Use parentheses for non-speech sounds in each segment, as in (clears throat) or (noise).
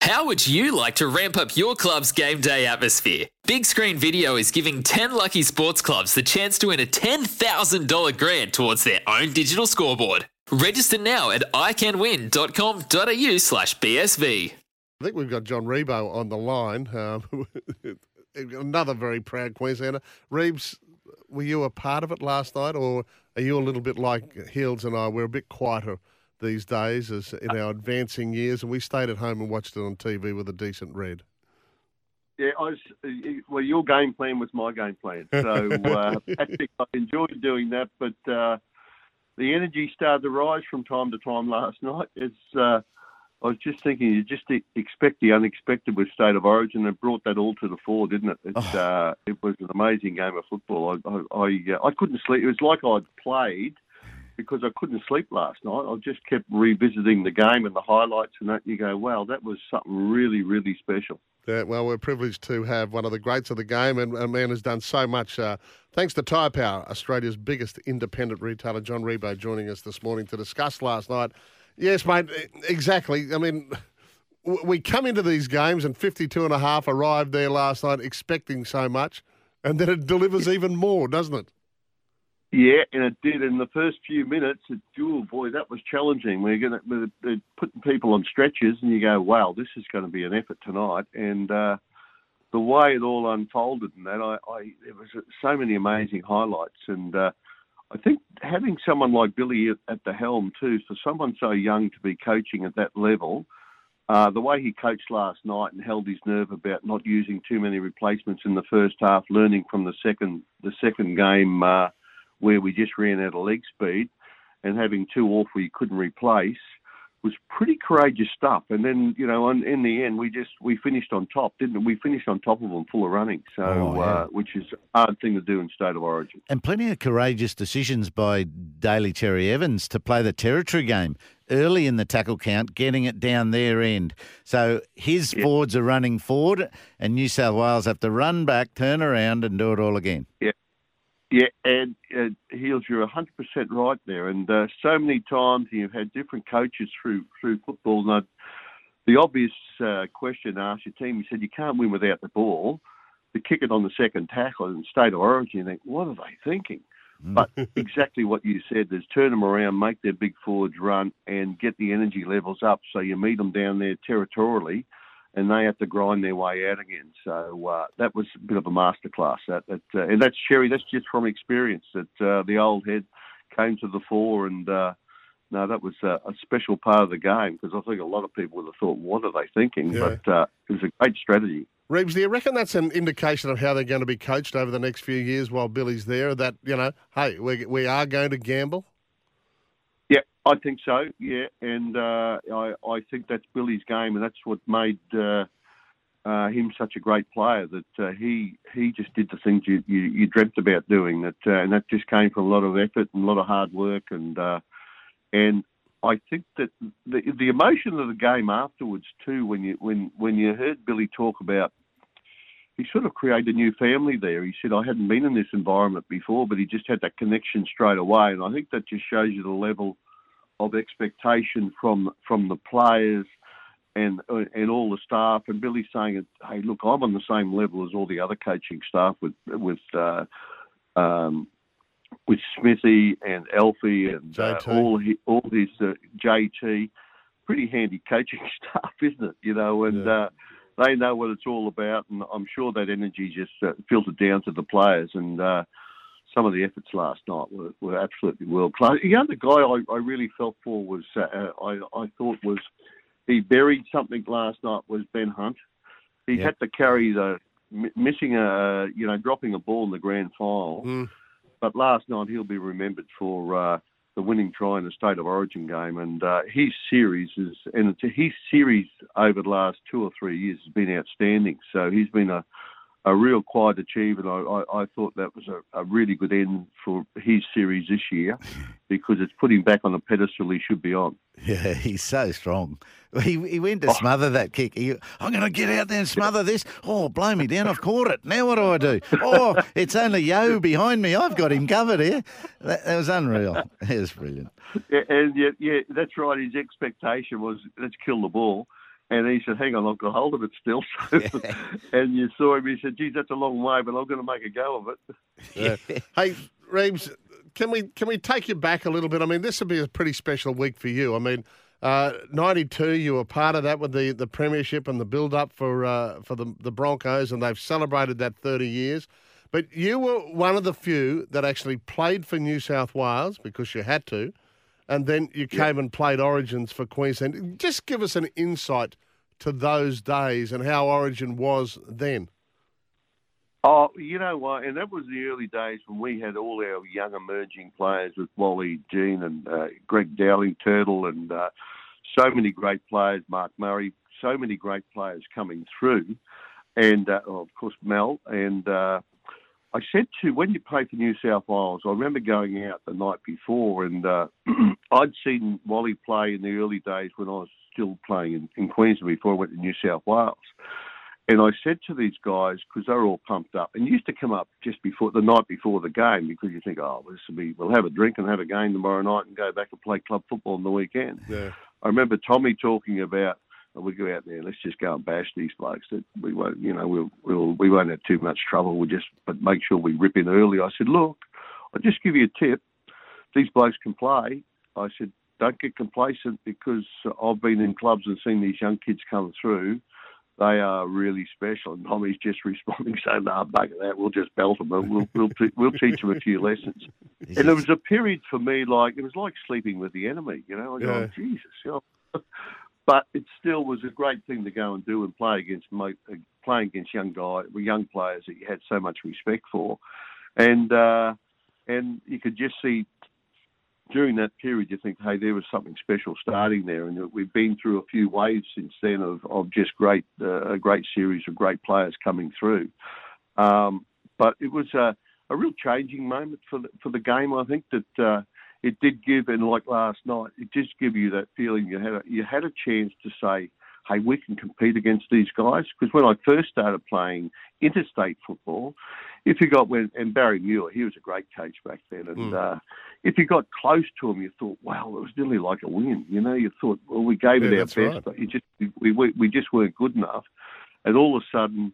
How would you like to ramp up your club's game day atmosphere? Big Screen Video is giving 10 lucky sports clubs the chance to win a $10,000 grant towards their own digital scoreboard. Register now at iCanWin.com.au slash BSV. I think we've got John Ribot on the line. Um, (laughs) another very proud Queenslander. Reeves, were you a part of it last night, or are you a little bit like Heals and I? We're a bit quieter these days as in our advancing years, and we stayed at home and watched it on TV with a decent red. Yeah, I was. Well, your game plan was my game plan, so uh, (laughs) Patrick, I enjoyed doing that. But uh, the energy started to rise from time to time last (laughs) night. It's. Uh, I was just thinking, you just expect the unexpected with State of Origin, and brought that all to the fore, didn't it? It, oh. (sighs) uh, it was an amazing game of football. I I, I, uh, I couldn't sleep. It was like I'd played because I couldn't sleep last night. I just kept revisiting the game and the highlights and that. You go, wow, that was something really, really special. Yeah, well, we're privileged to have one of the greats of the game, and a man who's done so much. Uh, thanks to Tyrepower, Australia's biggest independent retailer, John Ribot, joining us this morning to discuss last night. Yes, mate, exactly. I mean, we come into these games, and 52 and a half arrived there last night expecting so much, and then it delivers even more, doesn't it? Yeah, and it did. In the first few minutes, it, oh boy, that was challenging. We're going to putting people on stretchers, and you go, wow, this is going to be an effort tonight. And uh, the way it all unfolded, and that, I, I there was so many amazing highlights, and uh, I think having someone like Billy at, at the helm too, for someone so young to be coaching at that level. Uh, the way he coached last night and held his nerve about not using too many replacements in the first half, learning from the second the second game uh, where we just ran out of leg speed and having two off we couldn't replace was pretty courageous stuff. And then, you know, in, in the end, we just we finished on top, didn't we? We finished on top of them, full of running. So, oh, yeah. uh, which is a hard thing to do in state of origin. And plenty of courageous decisions by Daly Cherry Evans to play the territory game early in the tackle count, getting it down their end. So his yeah. forwards are running forward, and New South Wales have to run back, turn around, and do it all again. Yeah. Yeah, and uh, Heals, you're 100% right there. And uh, so many times you've had different coaches through through football. And the obvious uh, question asked your team, you said you can't win without the ball. To kick it on the second tackle in state of origin, you think, what are they thinking? Mm. But exactly what you said is turn them around, make their big forwards run, and get the energy levels up so you meet them down there territorially and they have to grind their way out again. So uh, that was a bit of a masterclass. That, that uh, and that's Cherry. That's just from experience. That uh, the old head came to the fore, and uh, no, that was a, a special part of the game because I think a lot of people would have thought, "What are they thinking?" Yeah. But uh, it was a great strategy. Reeves, do you reckon that's an indication of how they're going to be coached over the next few years while Billy's there? That you know, hey, we we are going to gamble. I think so, yeah, and uh, I, I think that's Billy's game, and that's what made uh, uh, him such a great player. That uh, he he just did the things you, you, you dreamt about doing. That uh, and that just came from a lot of effort and a lot of hard work, and uh, and I think that the the emotion of the game afterwards too, when you when when you heard Billy talk about he sort of created a new family there. He said, I hadn't been in this environment before, but he just had that connection straight away. And I think that just shows you the level of expectation from from the players and and all the staff. And Billy saying, "Hey, look, I'm on the same level as all the other coaching staff with with uh, um, with Smithy and Alfie and uh, all his, all his uh, JT. Pretty handy coaching (laughs) staff, isn't it? You know, and yeah. uh, they know what it's all about, and I'm sure that energy just uh, filtered down to the players and. Uh, some of the efforts last night were, were absolutely world class. The other guy I, I really felt for was uh, I, I thought was he buried something last night was Ben Hunt. He yep. had to carry the missing a you know dropping a ball in the grand final. Mm. But last night he'll be remembered for uh, the winning try in the state of origin game. And uh, his series is, and his series over the last two or three years has been outstanding. So he's been a a real quiet achievement. I, I, I thought that was a, a, really good end for his series this year (laughs) because it's put him back on the pedestal he should be on. Yeah, (laughs) he's so strong. He, he went to oh. smother that kick. He, I'm going to get out there and smother this. Oh, blow me down. I've caught it. Now what do I do? Oh, it's only Yeo behind me. I've got him covered here. That, that was unreal. It was brilliant. Yeah, and yeah, yeah, that's right. His expectation was let's kill the ball. And he said, "Hang on, I've got hold of it still." (laughs) and you saw him. He said, "Geez, that's a long way, but I'm going to make a go of it." Yeah. hey, Reeves, can we can we take you back a little bit? I mean, this will be a pretty special week for you. I mean, uh, '92, you were part of that with the, the premiership and the build up for uh, for the the Broncos, and they've celebrated that 30 years. But you were one of the few that actually played for New South Wales because you had to and then you came and played Origins for Queensland. Just give us an insight to those days and how Origin was then. Oh, you know what? And that was the early days when we had all our young emerging players with Wally, Gene, and uh, Greg Dowling, Turtle, and uh, so many great players, Mark Murray, so many great players coming through. And, uh, of course, Mel. And uh, I said to when you play for New South Wales, I remember going out the night before, and uh, (clears throat) I'd seen Wally play in the early days when I was still playing in, in Queensland before I went to New South Wales. And I said to these guys because they were all pumped up, and used to come up just before the night before the game because you think, oh, this will be, we'll have a drink and have a game tomorrow night and go back and play club football on the weekend. Yeah. I remember Tommy talking about we go out there. Let's just go and bash these blokes. That we won't, you know, we'll, we'll we won't have too much trouble. We'll just but make sure we rip in early. I said, look, I'll just give you a tip. These blokes can play. I said, don't get complacent because I've been in clubs and seen these young kids come through. They are really special. And Tommy's just (laughs) responding, saying, "No, nah, of that. We'll just belt them. We'll we'll we'll teach them a few lessons." and it was a period for me like it was like sleeping with the enemy. You know, I go, yeah. oh, Jesus. You (laughs) know? but it still was a great thing to go and do and play against uh, playing against young guys, young players that you had so much respect for, and uh, and you could just see during that period you think, hey, there was something special starting there, and we've been through a few waves since then of, of just great uh, a great series of great players coming through. Um, but it was a, a real changing moment for the, for the game. I think that. Uh, it did give, and like last night, it just give you that feeling you had a, you had a chance to say, hey, we can compete against these guys. Because when I first started playing interstate football, if you got when and Barry Muir, he was a great coach back then, and mm. uh, if you got close to him, you thought, wow, it was nearly like a win. You know, you thought, well, we gave yeah, it our best, right. but you just we, we we just weren't good enough, and all of a sudden.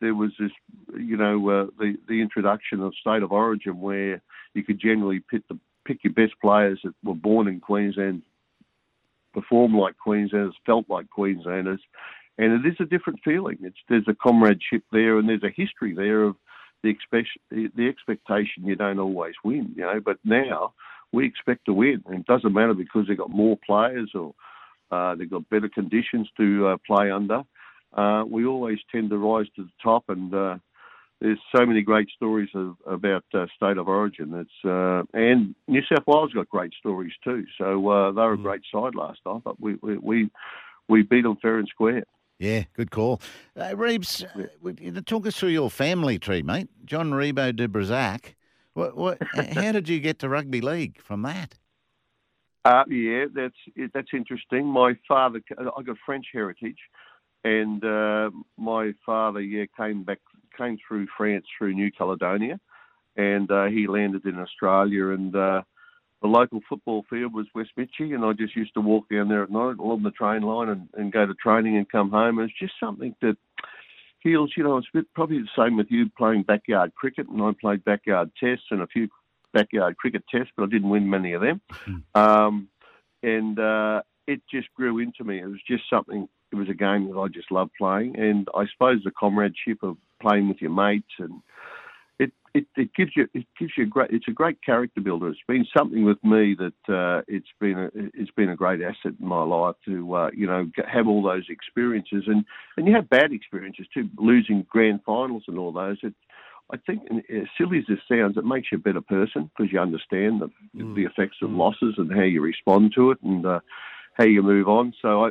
There was this, you know, uh, the the introduction of state of origin where you could generally pick the pick your best players that were born in Queensland, perform like Queenslanders, felt like Queenslanders, and it is a different feeling. It's there's a comradeship there, and there's a history there of the expect the expectation you don't always win, you know. But now we expect to win, and it doesn't matter because they've got more players or uh, they've got better conditions to uh, play under. Uh, we always tend to rise to the top, and uh, there's so many great stories of, about uh, state of origin. It's uh, and New South Wales got great stories too. So uh, they were a mm. great side last time, but we we we, we beat them fair and square. Yeah, good call. Uh, Reeves, uh, talk us through your family tree, mate. John Ribot de Bresac. What, what, (laughs) how did you get to rugby league from that? Uh, yeah, that's that's interesting. My father, I got French heritage, and uh, my father, yeah, came back came through France through New Caledonia, and uh, he landed in Australia. And uh, the local football field was West Mitchie, and I just used to walk down there at night along the train line and, and go to training and come home. And it's just something that heals. You know, it's bit, probably the same with you playing backyard cricket, and I played backyard tests and a few backyard cricket tests, but I didn't win many of them. Hmm. Um, and uh, it just grew into me. It was just something. It was a game that I just loved playing, and I suppose the comradeship of playing with your mates, and it, it, it gives you it gives you a great it's a great character builder. It's been something with me that uh, it's been a it's been a great asset in my life to uh, you know have all those experiences, and and you have bad experiences too, losing grand finals and all those. It, I think, as silly as this sounds, it makes you a better person because you understand the, mm. the effects of losses and how you respond to it and uh, how you move on. So I,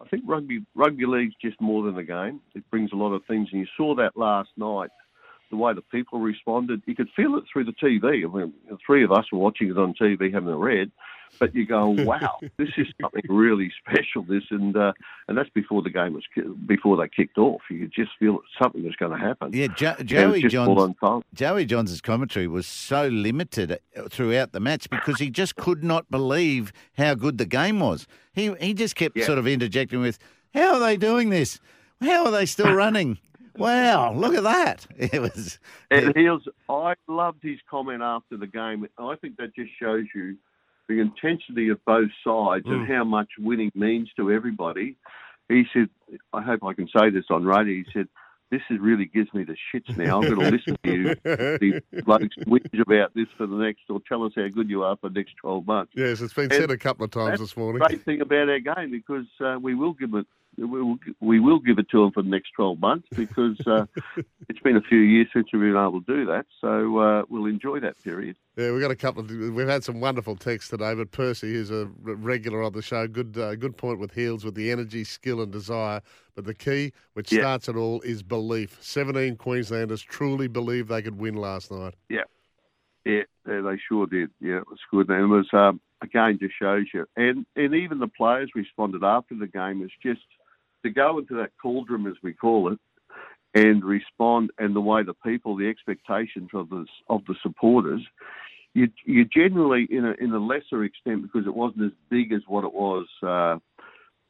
I think rugby rugby league's just more than a game. It brings a lot of things, and you saw that last night. The way the people responded, you could feel it through the TV. I mean, the three of us were watching it on TV, having a read, but you go, (laughs) wow, this is something really special. This and uh, and that's before the game was before they kicked off. You could just feel something was going to happen. Yeah, jo- Joey Johns. Joey Johns' commentary was so limited uh, throughout the match because he just could not believe how good the game was. He he just kept yeah. sort of interjecting with, "How are they doing this? How are they still (laughs) running?" Wow, look at that. (laughs) It was. And Heals, I loved his comment after the game. I think that just shows you the intensity of both sides mm. and how much winning means to everybody. He said, I hope I can say this on radio. He said, this is really gives me the shits now. I'm going to listen to you, (laughs) the blokes whinge about this for the next, or tell us how good you are for the next 12 months. Yes, it's been and said a couple of times this morning. great thing about our game because uh, we will give it we will, we will give it to them for the next 12 months because uh, (laughs) it's been a few years since we've been able to do that. So uh, we'll enjoy that period. Yeah, we've got a couple of. We've had some wonderful texts today, but Percy, who's a regular on the show, good uh, good point with Heals with the energy, skill, and desire. But the key, which yeah. starts it all, is belief. 17 Queenslanders truly believed they could win last night. Yeah. Yeah, they sure did. Yeah, it was good. And it was, um, again, just shows you. And, and even the players responded after the game. It's just to go into that cauldron, as we call it, and respond, and the way the people, the expectations of the of the supporters, you you generally in a in a lesser extent because it wasn't as big as what it was. Uh,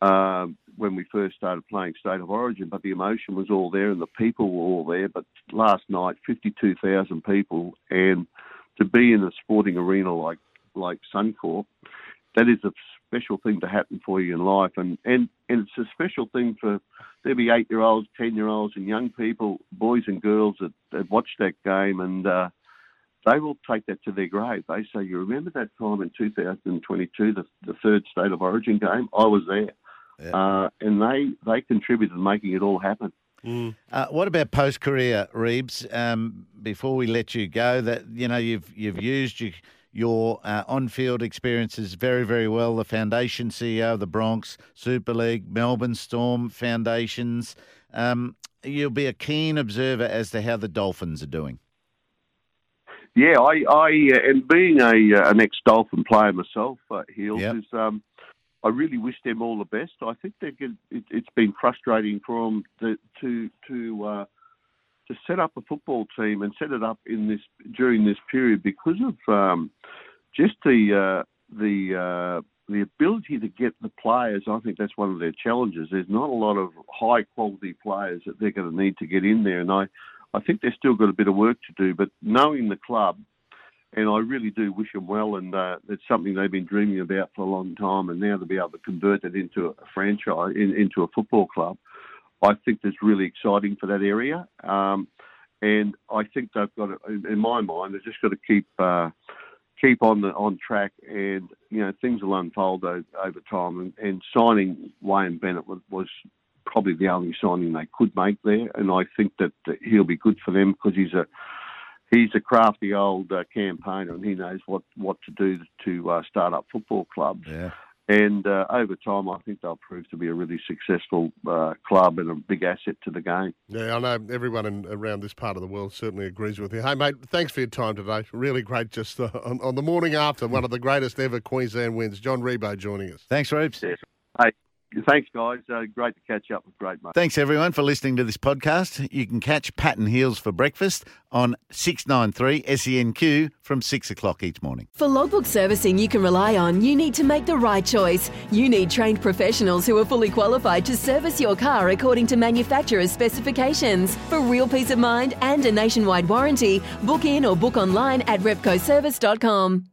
uh, when we first started playing State of Origin, but the emotion was all there and the people were all there. But last night, 52,000 people, and to be in a sporting arena like like Suncorp, that is a special thing to happen for you in life, and and, and it's a special thing for there be eight year olds, ten year olds, and young people, boys and girls that, that watch that game, and uh, they will take that to their grave. They say, "You remember that time in 2022, the, the third state of origin game? I was there." Yeah. Uh, and they they contributed to making it all happen. Mm. Uh, what about post career, Reebs? Um, before we let you go, that you know you've you've used your your uh, on-field experiences very very well. The foundation CEO of the Broncos Super League, Melbourne Storm foundations. Um, you'll be a keen observer as to how the Dolphins are doing. Yeah, I, I uh, and being a uh, an ex-Dolphin player myself, uh, Heals yep. is. Um, I really wish them all the best. I think they it, has been frustrating for them to to to, uh, to set up a football team and set it up in this during this period because of um, just the uh, the uh, the ability to get the players. I think that's one of their challenges. There's not a lot of high quality players that they're going to need to get in there, and I I think they've still got a bit of work to do. But knowing the club and I really do wish them well. And uh, it's something they've been dreaming about for a long time, and now to be able to convert it into a franchise, in, into a football club, I think that's really exciting for that area. Um, and I think they've got, to, in my mind, they've just got to keep uh, keep on the on track, and you know things will unfold over, time. And, and signing Wayne Bennett was, was probably the only signing they could make there, and I think that he'll be good for them because he's a he's a crafty old uh, campaigner and he knows what, what to do to uh, start up football clubs. Yeah. And uh, over time, I think they'll prove to be a really successful uh, club and a big asset to the game. Yeah, I know everyone in, around this part of the world certainly agrees with you. Hey, mate, thanks for your time today. Really great just uh, on, on, the morning after one of the greatest ever Queensland wins. John Ribot joining us. Thanks, Reeves. Yes. Hey, Thanks, guys. Uh, great to catch up with great mate. Thanks, everyone, for listening to this podcast. You can catch Pat and Heals for breakfast on 693 SENQ from 6 o'clock each morning. For logbook servicing you can rely on, you need to make the right choice. You need trained professionals who are fully qualified to service your car according to manufacturer's specifications. For real peace of mind and a nationwide warranty, book in or book online at repcoservice.com.